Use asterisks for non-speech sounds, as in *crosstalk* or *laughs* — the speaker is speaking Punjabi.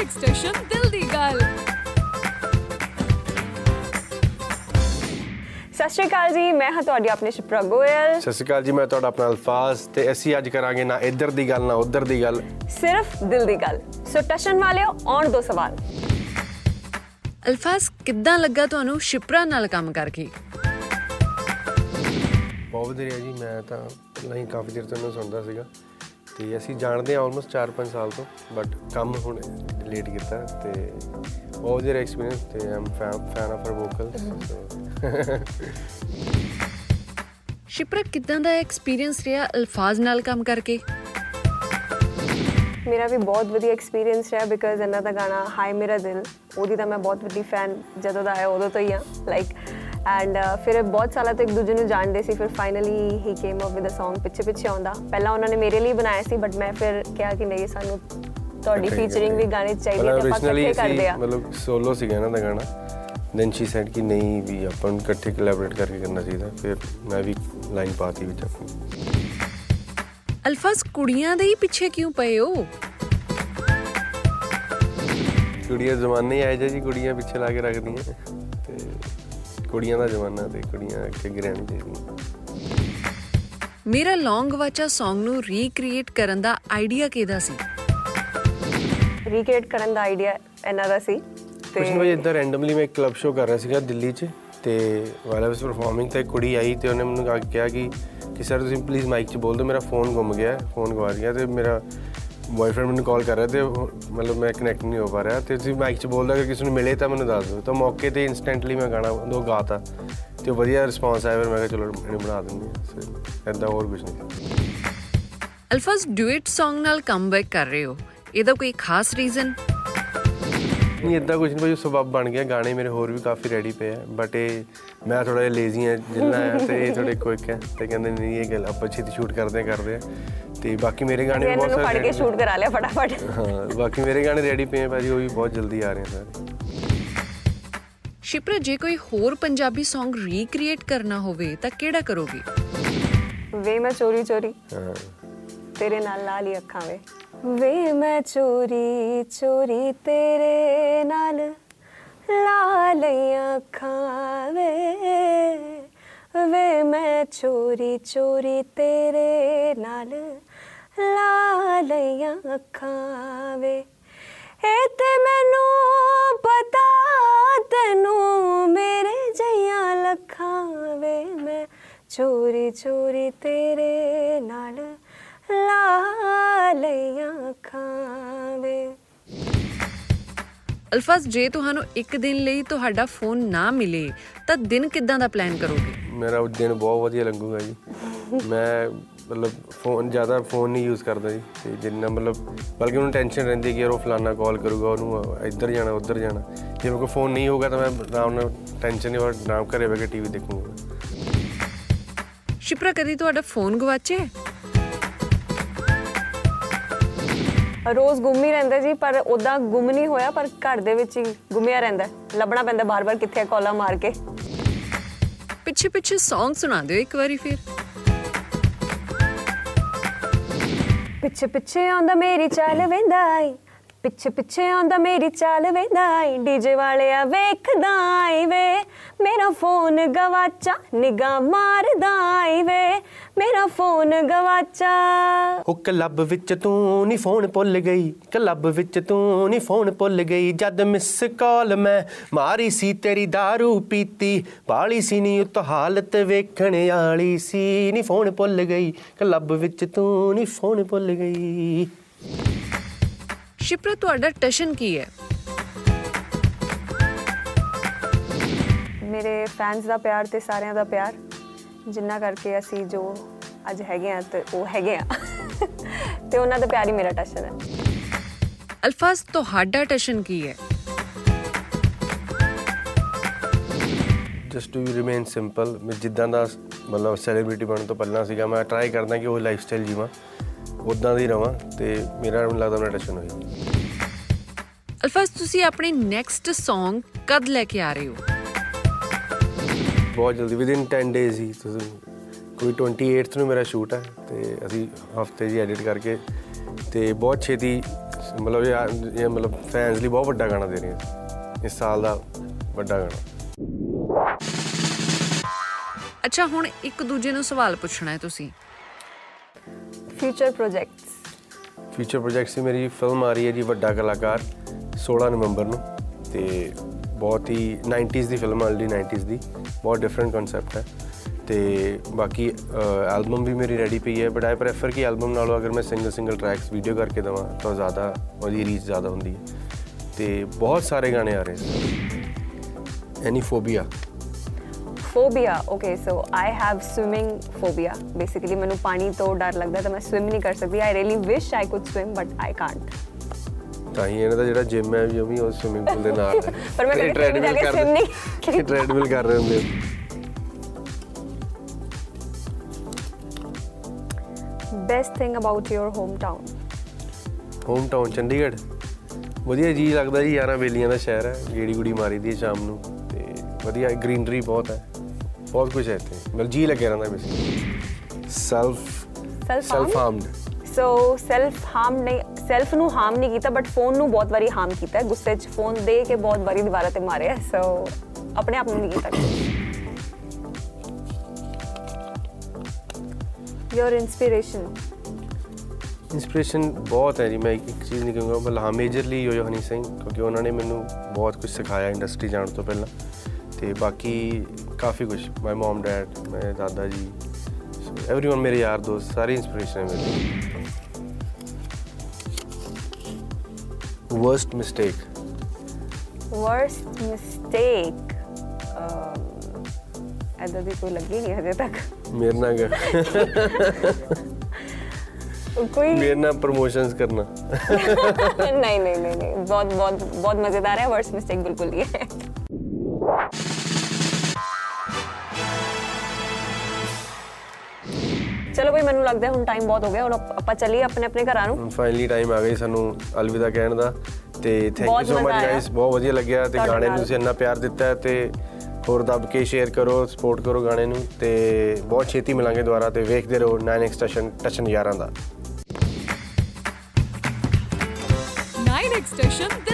ਮਿਊਜ਼ਿਕ ਸਟੇਸ਼ਨ ਦਿਲ ਦੀ ਗੱਲ ਸਤਿ ਸ਼੍ਰੀ ਅਕਾਲ ਜੀ ਮੈਂ ਹਾਂ ਤੁਹਾਡੀ ਆਪਣੀ ਸ਼ਿਪਰਾ ਗੋਇਲ। ਸਤਿ ਸ਼੍ਰੀ ਅਕਾਲ ਜੀ ਮੈਂ ਤੁਹਾਡਾ ਆਪਣਾ ਅਲਫਾਜ਼ ਤੇ ਅਸੀਂ ਅੱਜ ਕਰਾਂਗੇ ਨਾ ਇੱਧਰ ਦੀ ਗੱਲ ਨਾ ਉੱਧਰ ਦੀ ਗੱਲ। ਸਿਰਫ ਦਿਲ ਦੀ ਗੱਲ। ਸੋ ਟਸ਼ਨ ਵਾਲਿਓ ਆਉਣ ਦੋ ਸਵਾਲ। ਅਲਫਾਜ਼ ਕਿੱਦਾਂ ਲੱਗਾ ਤੁਹਾਨੂੰ ਸ਼ਿਪਰਾ ਨਾਲ ਕੰਮ ਕਰਕੇ? ਬਹੁਤ ਵਧੀਆ ਜੀ ਮੈਂ ਤਾਂ ਪਹਿਲਾਂ ਹੀ ਕਾਫੀ ਦੇਰ ਤੋਂ ਸੁਣਦਾ ਸੀਗਾ। ਤੇ ਅਸੀਂ ਜਾਣਦੇ ਹਾਂ ਆਲਮੋਸਟ 4-5 ਸਾਲ ਤੋਂ ਬਟ ਕੰਮ ਹੁਣ ਲੇਟ ਕੀਤਾ ਤੇ ਬਹੁਤ ਵਧੀਆ ਐਕਸਪੀਰੀਅੰਸ ਤੇ ਆਮ fan of her vocals Shipra ਕਿੱਦਾਂ ਦਾ ਐਕਸਪੀਰੀਅੰਸ ਰਿਹਾ ਅਲਫਾਜ਼ ਨਾਲ ਕੰਮ ਕਰਕੇ? ਮੇਰਾ ਵੀ ਬਹੁਤ ਵਧੀਆ ਐਕਸਪੀਰੀਅੰਸ ਰਿਹਾ ਬਿਕਾਜ਼ ਇਹਨਾਂ ਦਾ ਗਾਣਾ ਹਾਈ ਮੇਰਾ ਦਿਲ ਉਹਦੀ ਤਾਂ ਮੈਂ ਬਹੁਤ ਵੱਡੀ ਫੈਨ ਜਦੋਂ ਦਾ ਆਇਆ ਉਦੋਂ ਤੋਂ ਹੀ ਆ ਲਾਈਕ ਐਂਡ ਫਿਰ ਬਹੁਤ ਸਾਲਾਂ ਤੋਂ ਇੱਕ ਦੂਜੇ ਨੂੰ ਜਾਣਦੇ ਸੀ ਫਿਰ finally he came up with a Song ਪਿੱਛੇ ਪਿੱਛੇ ਆਉਂਦਾ। ਪਹਿਲਾਂ ਉਹਨਾਂ ਨੇ ਮੇਰੇ ਲਈ ਬਣਾਇਆ ਸੀ ਬਟ ਮੈਂ ਫਿਰ ਕਿਹਾ ਕਿ ਨਹੀਂ ਸਾਨੂੰ ਤੁਹਾਡੀ ਫੀਚਰਿੰਗ ਵੀ ਗਾਣੇ ਚਾਹੀਦੀ ਹੈ ਤਾਂ ਆਪਾਂ ਇਕੱਠੇ ਕਰਦੇ ਆ। ਮਤਲਬ ਸੋਲੋ ਸੀਗਾ ਇਹਨਾਂ ਦਾ ਗਾਣਾ। ਦੈਨ ਸ਼ੀ ਸੈਡ ਕਿ ਨਹੀਂ ਵੀ ਆਪਾਂ ਨੂੰ ਇਕੱਠੇ ਕੋਲੈਬੋਰੇਟ ਕਰਕੇ ਕਰਨਾ ਚਾਹੀਦਾ। ਫਿਰ ਮੈਂ ਵੀ ਲਾਈਨ ਪਾਤੀ ਵਿੱਚ ਆਪਣੀ। ਅਲਫਾਜ਼ ਕੁੜੀਆਂ ਦੇ ਹੀ ਪਿੱਛੇ ਕਿਉਂ ਪਏ ਹੋ? ਕੁੜੀਆਂ ਜ਼ਮਾਨੇ ਆਏ ਜੇ ਕੁੜੀਆਂ ਪਿੱਛੇ ਲਾ ਕੇ ਰੱਖਦੀਆਂ। ਕੁੜੀਆਂ ਦਾ ਜ਼ਮਾਨਾ ਤੇ ਕੁੜੀਆਂ ਅੱਗੇ ਰਹਿਣੀ ਚਾਹੀਦੀਆਂ ਮੇਰਾ ਲੌਂਗ ਵਾਚਾ Song ਨੂੰ ਰੀਕ੍ਰੀਏਟ ਕਰਨ ਦਾ ਆਈਡੀਆ ਕਿਹਦਾ ਸੀ? ਰੀਕ੍ਰੀਏਟ ਕਰਨ ਦਾ ਆਈਡੀਆ ਇਹਨਾਂ ਦਾ ਸੀ ਕੁਛ ਨਹੀਂ ਭਾਈ ਇੱਧਰ ਰੈਂਡਮਲੀ ਮੈਂ ਇੱਕ ਕਲੱਬ ਸ਼ੋ ਕਰ ਰਿਹਾ ਸੀਗਾ ਦਿੱਲੀ 'ਚ ਤੇ ਵਾਇਲ ਵਾਸ ਪਰਫਾਰਮਿੰਗ ਤੇ ਕੁੜੀ ਆਈ ਤੇ ਉਹਨੇ ਮੈਨੂੰ ਕਿਹਾ ਕਿ ਕਿ ਸਰ ਤੁਸੀਂ ਪਲੀਜ਼ ਮਾਈਕ 'ਚ ਬੋਲ ਦਿਓ ਮੇਰਾ ਫੋਨ ਗੁੰਮ ਗਿਆ ਫੋਨ ਗਵਾ ਗਿਆ ਤੇ ਮੇਰਾ ਬॉयਫ੍ਰੈਂਡ ਮੈਨੂੰ ਕਾਲ ਕਰ ਰਿਹਾ ਤੇ ਮਤਲਬ ਮੈਂ ਕਨੈਕਟ ਨਹੀਂ ਹੋ ਪਾ ਰਿਹਾ ਤੇ ਤੁਸੀਂ ਮਾਈਕ 'ਚ ਬੋਲਦਾ ਅਗਰ ਕਿਸੇ ਨੂੰ ਮਿਲੇ ਤਾਂ ਮੈਨੂੰ ਦੱਸ ਦਿਓ। ਤਾਂ ਮੌਕੇ ਤੇ ਇਨਸਟੈਂਟਲੀ ਮੈਂ ਗਾਣਾ ਉਹ ਗਾਤਾ ਤੇ ਵਧੀਆ ਰਿਸਪੌਂਸ ਆਇਆ ਫਿਰ ਮੈਂ ਕਿਹਾ ਚਲੋ ਇਹਨੂੰ ਬਣਾ ਦਿੰਦੇ ਹਾਂ। ਐਦਾਂ ਹੋਰ ਕੁਝ ਨਹੀਂ ਅਲਫਾਜ਼ ਡੁਇਟ Song ਨਾਲ ਕਮਬੈਕ ਕਰ ਰਹੇ ਹੋ। ਇਹਦਾ ਕੋਈ ਖਾਸ ਰੀਜ਼ਨ ਨਹੀਂ ਇਦਾਂ ਕੁਝ ਨਹੀਂ ਭਾਈ ਸਬਬ ਬਣ ਗਿਆ। ਗਾਣੇ ਮੇਰੇ ਹੋਰ ਵੀ ਕਾਫੀ ਰੈਡੀ ਪਏ ਆ ਬਟ ਇਹ ਮੈਂ ਥੋੜਾ ਜਿਹਾ ਲੇਜ਼ੀ ਆ ਜਿੰਨਾ ਆ ਤੇ ਇਹ ਥੋੜੇ ਕੁਇਕ ਹੈ ਤੇ ਕਹਿੰਦੇ ਨਹੀਂ ਇਹ ਗੱਲ ਆਪਾਂ ਛੇਤੀ ਸ਼ੂਟ ਕਰਦੇ ਕਰਦੇ ਆ ਤੇ ਬਾਕੀ ਮੇਰੇ ਗਾਣੇ ਵੀ ਬਹੁਤ ਨੂੰ ਫੜ ਸਾਰੇ ਕੇ ਸ਼ੂਟ ਕਰਾ ਲਿਆ ਫਟਾਫਟ। ਹਾਂ ਬਾਕੀ ਮੇਰੇ ਗਾਣੇ ਰੈਡੀ ਪਏ ਆ ਭਾਜੀ ਉਹ ਵੀ ਬਹੁਤ ਜਲਦੀ ਆ ਰਹੇ ਆ ਸਾਰੇ। ਸ਼ਿਪਰਾ ਜੇ ਕੋਈ ਹੋਰ ਪੰਜਾਬੀ Song ਰੀਕ੍ਰੀਏਟ ਕਰਨਾ ਹੋਵੇ ਤਾਂ ਕਿਹੜਾ ਕਰੋਗੇ? ਵੇ ਮੈਂ ਚੋਰੀ ਚੋਰੀ ਹਾਂ। ਤੇਰੇ ਨਾਲ ਲਾ ਲਈ ਅੱਖਾਂ ਵੇ। ਵੇ ਮੈਂ ਚੋਰੀ ਚੋਰੀ ਤੇਰੇ ਨਾਲ ਲਾ ਲਈਆਂ ਅੱਖਾਂ ਵੇ। ਵੇ ਮੈਂ ਚੋਰੀ ਚੋਰੀ ਤੇਰੇ ਨਾਲ ਲਾ ਲਈਆਂ ਅੱਖਾਂ ਵੇ। ਇਹ ਤੇ ਮੈਨੂੰ ਪਤਾ ਤੈਨੂੰ ਮੇਰੇ ਜਈਆਂ ਲੱਖਾਂ ਵੇ। ਮੈਂ ਚੋਰੀ ਚੋਰੀ ਤੇਰੇ ਨਾਲ ਲਾ ਲਈਆਂ ਅੱਖਾਂ ਵੇ। ਅਲਫਾਜ਼ ਜੇ ਤੁਹਾਨੂੰ ਇੱਕ ਦਿਨ ਲਈ ਤੁਹਾਡਾ ਫੋਨ ਨਾ ਮਿਲੇ ਤਾਂ ਦਿਨ ਕਿੱਦਾਂ ਦਾ ਪਲਾਨ ਕਰੋਗੇ? ਮੇਰਾ ਉਹ ਦਿਨ ਬਹੁਤ ਵਧੀਆ ਲੰਘੂਗਾ ਜੀ। ਮੈਂ ਮਤਲਬ ਫੋਨ ਜ਼ਿਆਦਾ ਫੋਨ ਨਹੀਂ ਯੂਜ਼ ਕਰਦਾ ਜੀ। ਤੇ ਜਿੰਨਾ ਮਤਲਬ ਬਲਕਿ ਉਹਨੂੰ ਟੈਨਸ਼ਨ ਰਹਿੰਦੀ ਕਿ ਯਾਰ ਉਹ ਫਲਾਨਾ ਕਾਲ ਕਰੂਗਾ ਉਹਨੂੰ ਇੱਧਰ ਜਾਣਾ ਉੱਧਰ ਜਾਣਾ। ਜੇ ਮੇਰੇ ਕੋਲ ਫੋਨ ਨਹੀਂ ਹੋਊਗਾ ਤਾਂ ਮੈਂ ਆਰਾਮ ਨਾਲ ਟੈਨਸ਼ਨ ਨਹੀਂ ਹੋਰ ਆਰਾਮ ਘਰੇ ਬਹਿ ਕੇ ਟੀਵੀ ਦੇਖੂੰਗਾ। ਸ਼ਿਪਰਾ ਕਦੀ ਤੁਹਾਡਾ ਫੋਨ ਗਵਾਚੇ ਰੋਜ਼ ਗੁੰਮ ਹੀ ਰਹਿੰਦਾ ਜੀ ਪਰ ਉਦਾਂ ਗੁੰਮ ਨਹੀਂ ਹੋਇਆ ਪਰ ਘਰ ਦੇ ਵਿੱਚ ਹੀ ਗੁੰਮਿਆ ਰਹਿੰਦਾ ਲੱਭਣਾ ਪੈਂਦਾ ਬਾਰ-ਬਾਰ ਕਿੱਥੇ ਕਾਲਾਂ ਮਾਰ ਕੇ। ਪਿੱਛੇ ਪਿੱਛੇ Song ਸੁਣਾ ਦਿਓ ਇੱਕ ਵਾਰੀ ਫਿਰ। ਪਿੱਛੇ ਪਿੱਛੇ ਆਉਂਦਾ ਮੇਰੀ ਚਾਲ ਵੇਂਦਾ ਈ ਪਿੱਛੇ ਪਿੱਛੇ ਆਉਂਦਾ ਮੇਰੀ ਚਾਲ ਵੇਂਦਾ ਈ ਡੀਜੇ ਵਾਲਿਆ ਵੇਖਦਾ ਈ ਵੇ। ਮੇਰਾ ਫੋਨ ਗਵਾਚਾ, ਨਿਗਾਹ ਮਾਰਦਾ ਈ ਵੇ। ਮੇਰਾ ਫੋਨ ਗਵਾਚਾ। ਉਹ ਕਲੱਬ ਵਿੱਚ ਤੂੰ ਨਹੀਂ ਫੋਨ ਭੁੱਲ ਗਈ, ਕਲੱਬ ਵਿੱਚ ਤੂੰ ਨਹੀਂ ਫੋਨ ਭੁੱਲ ਗਈ। ਜਦ ਮਿਸ ਕਾਲ ਮੈਂ ਮਾਰੀ ਸੀ ਤੇਰੀ दारू ਪੀਤੀ ਬਾਲੀ ਸੀ ਨੀ ਉਤ ਹਾਲਤ ਵੇਖਣ ਵਾਲੀ ਸੀ। ਨਹੀਂ ਫੋਨ ਭੁੱਲ ਗਈ, ਕਲੱਬ ਵਿੱਚ ਤੂੰ ਨਹੀਂ ਫੋਨ ਭੁੱਲ ਗਈ। ਸ਼ਿਪਰਾ ਤੁਹਾਡਾ ਟਸ਼ਨ ਕੀ ਹੈ? ਮੇਰੇ ਫੈਨਸ ਦਾ ਪਿਆਰ ਤੇ ਸਾਰਿਆਂ ਦਾ ਪਿਆਰ ਜਿੰਨਾ ਕਰਕੇ ਅਸੀਂ ਜੋ ਅੱਜ ਹੈਗੇ ਆ ਤੇ ਉਹ ਹੈਗੇ ਆ ਤੇ ਉਹਨਾਂ ਦਾ ਪਿਆਰ ਹੀ ਮੇਰਾ ਟਸ਼ਨ ਹੈ। ਅਲਫਾਜ਼ ਤੁਹਾਡਾ ਟਸ਼ਨ ਕੀ ਹੈ? ਜਸਟ ਟੂ ਰਿਮੇਨ ਸਿੰਪਲ ਮੈਂ ਜਿੱਦਾਂ ਦਾ ਮਤਲਬ ਸੈਲੀਬ੍ਰਿਟੀ ਬਣਨ ਤੋਂ ਪਹਿਲਾਂ ਸੀਗਾ ਮੈਂ ਟਰਾਈ ਕਰਦਾ ਕਿ ਉਹ ਲਾਈਫ ਸਟਾਈਲ ਜੀਵਾਂ। ਉਦਾਂ ਦੀ ਰਵਾਂ ਤੇ ਮੇਰਾ ਮੈਨੂੰ ਲੱਗਦਾ ਮੇਰਾ ਟਸ਼ਨ ਹੋਈ ਅਲਫਾਜ਼ ਤੁਸੀਂ ਆਪਣੀ ਨੈਕਸਟ Song ਕਦ ਲੈ ਕੇ ਆ ਰਹੇ ਹੋ? ਬਹੁਤ ਜਲਦੀ ਵਿਦਿਨ 10 ਡੇਜ਼ ਹੀ। ਤੁਸੀਂ ਕੋਈ 28th ਨੂੰ ਮੇਰਾ ਸ਼ੂਟ ਹੈ ਤੇ ਅਸੀਂ ਹਫ਼ਤੇ ਜੀ ਐਡਿਟ ਕਰਕੇ ਤੇ ਬਹੁਤ ਛੇਤੀ ਮਤਲਬ ਇਹ ਮਤਲਬ ਫੈਨਸ ਲਈ ਬਹੁਤ ਵੱਡਾ ਗਾਣਾ ਦੇ ਰਹੇ ਹਾਂ। ਇਸ ਸਾਲ ਦਾ ਵੱਡਾ ਗਾਣਾ। ਅੱਛਾ ਹੁਣ ਇੱਕ ਦੂਜੇ ਨੂੰ ਸਵਾਲ ਪੁੱਛਣਾ ਹੈ ਤੁਸੀਂ। ਫਿਊਚਰ ਪ੍ਰੋਜੈਕਟਸ ਫਿਊਚਰ ਪ੍ਰੋਜੈਕਟ ਸੀ ਮੇਰੀ ਫਿਲਮ ਆ ਰਹੀ ਹੈ ਜੀ ਵੱਡਾ ਕਲਾਕਾਰ 16 ਨਵੰਬਰ ਨੂੰ ਤੇ ਬਹੁਤ ਹੀ 90s ਦੀ ਫਿਲਮ ਆਲਰੇਡੀ 90s ਦੀ, ਬਹੁਤ ਡਿਫਰੈਂਟ ਕਨਸੈਪਟ ਹੈ ਤੇ ਬਾਕੀ ਐਲਬਮ ਵੀ ਮੇਰੀ ਰੈਡੀ ਪਈ ਹੈ ਬਟ ਆਈ ਪ੍ਰੈਫਰ ਕਿ ਐਲਬਮ ਨਾਲੋਂ ਅਗਰ ਮੈਂ ਸਿੰਗਲ ਸਿੰਗਲ ਟਰੈਕਸ ਵੀਡੀਓ ਕਰਕੇ ਦਵਾਂ, ਤਾਂ ਜ਼ਿਆਦਾ ਉਹਦੀ ਰੀਚ ਜ਼ਿਆਦਾ ਹੁੰਦੀ ਹੈ ਤੇ ਬਹੁਤ ਸਾਰੇ ਗਾਣੇ ਆ ਰਹੇ ਸੀ any phobia okay so I have swimming phobia basically ਮੈਨੂੰ ਪਾਣੀ ਤੋਂ ਡਰ ਲੱਗਦਾ ਤਾਂ ਮੈਂ ਸਵਿਮ ਨਹੀਂ ਕਰ ਸਕਦੀ। I really wish I could swim but I can't ਤਾਂ ਹੀ ਇਹਨਾਂ ਦਾ ਜਿਹੜਾ ਜਿਮ ਹੈ ਵੀ ਉਹ ਵੀ ਉਹ ਸਵਿਮਿੰਗ ਪੂਲ ਦੇ ਨਾਲ ਹੈ। ਪਰ ਮੈਂ ਕਦੇ train ਜਾ ਕੇ swim ਨਹੀਂ। ਟ੍ਰੈਡਮਿਲ ਕਰ ਰਹੇ ਹੁੰਦੇ best thing about your hometown hometown Chandigarh. ਵਧੀਆ ਜੀ ਲੱਗਦਾ ਜੀ ਯਾਰਾਂ ਬੇਲੀਆਂ ਦਾ ਸ਼ਹਿਰ ਹੈ। ਗੇੜੀ ਗੁੜੀ ਮਾਰੀ ਦੀ ਸ਼ਾਮ ਨੂੰ। ਤੇ ਵਧੀਆ ਗ੍ਰੀਨਰੀ ਬਹੁਤ ਹੈ। ਬਹੁਤ ਕੁਝ ਹੈ ਇੱਥੇ। ਮਤਲਬ ਜੀ ਲੱਗਿਆ ਰਹਿੰਦਾ basically self self harmed so self harm ਨਹੀਂ ਸੈਲਫ ਨੂੰ ਹਾਰਮ ਨਹੀਂ ਕੀਤਾ ਬਟ ਫੋਨ ਨੂੰ ਬਹੁਤ ਵਾਰੀ ਹਾਰਮ ਕੀਤਾ। ਗੁੱਸੇ 'ਚ ਫੋਨ ਦੇ ਕੇ ਬਹੁਤ ਵਾਰੀ ਦੀਵਾਰਾਂ ਤੇ ਮਾਰਿਆ ਸੋ ਆਪਣੇ ਆਪ ਨੂੰ ਨਹੀਂ ਕੀਤਾ। ਯੋਰ ਇਨਸਪੀਰੇਸ਼ਨ ਇਨਸਪੀਰੇਸ਼ਨ ਬਹੁਤ ਹੈ ਜੀ। ਮੈਂ ਇੱਕ ਇੱਕ ਚੀਜ਼ ਨਹੀਂ ਕਹੂੰਗਾ। ਬਲ ਹਾਂ ਮੇਜਰਲੀ ਯੋਯੋ ਹਨੀ ਸਿੰਘ ਕਿਉਂਕਿ ਉਹਨਾਂ ਨੇ ਮੈਨੂੰ ਬਹੁਤ ਕੁਝ ਸਿਖਾਇਆ ਇੰਡਸਟਰੀ ਜਾਣ ਤੋਂ ਪਹਿਲਾਂ। थे। बाकी काफ़ी कुछ। माय मॉम डैड मेरे दादाजी एवरी वन मेरे यार दोस्त सारी इंस्पिरेशन है मेरे। वर्स्ट मिस्टेक वर्स्ट मिस्टेक ऐसा भी कोई लगी नहीं अजय तक। मेरे ना कोई मेरे ना प्रमोशंस करना। *laughs* नहीं नहीं नहीं नहीं। बहुत बहुत बहुत मज़ेदार है। वर्स्ट मिस्टेक बिल्कुल ये ਚਲੋ ਬਈ ਮੈਨੂੰ ਲੱਗਦਾ ਹੁਣ ਟਾਈਮ ਬਹੁਤ ਹੋ ਗਿਆ ਹੁਣ ਆਪ- ਚੱਲੀਏ ਆਪਣੇ ਆਪਣੇ ਘਰਾਂ ਨੂੰ ਹੁਣ ਫਾਈਨਲੀ ਟਾਈਮ ਆ ਗਿਆ ਜੀ ਸਾਨੂੰ ਅਲਵਿਦਾ ਕਹਿਣ ਦਾ ਤੇ thank you so much. Guys ਬਹੁਤ ਵਧੀਆ ਲੱਗਿਆ ਤੇ ਗਾਣੇ ਨੂੰ। ਤੁਸੀਂ ਇੰਨਾ ਪਿਆਰ ਦਿੱਤਾ ਤੇ ਹੋਰ ਦੱਬ ਕੇ ਸ਼ੇਅਰ ਕਰੋ ਸਪੋਰਟ ਕਰੋ ਗਾਣੇ ਨੂੰ ਤੇ ਬਹੁਤ ਛੇਤੀ ਮਿਲਾਂਗੇ ਦੁਬਾਰਾ ਤੇ ਵੇਖਦੇ ਰਹੋ 9x ਸਟੇਸ਼ਨ ਟਸ਼ਨ ਯਾਰਾਂ ਦਾ 9 ਐਕਸਟੈਸ਼ਨ ਦਿਲ ਦੀ ਗੱਲ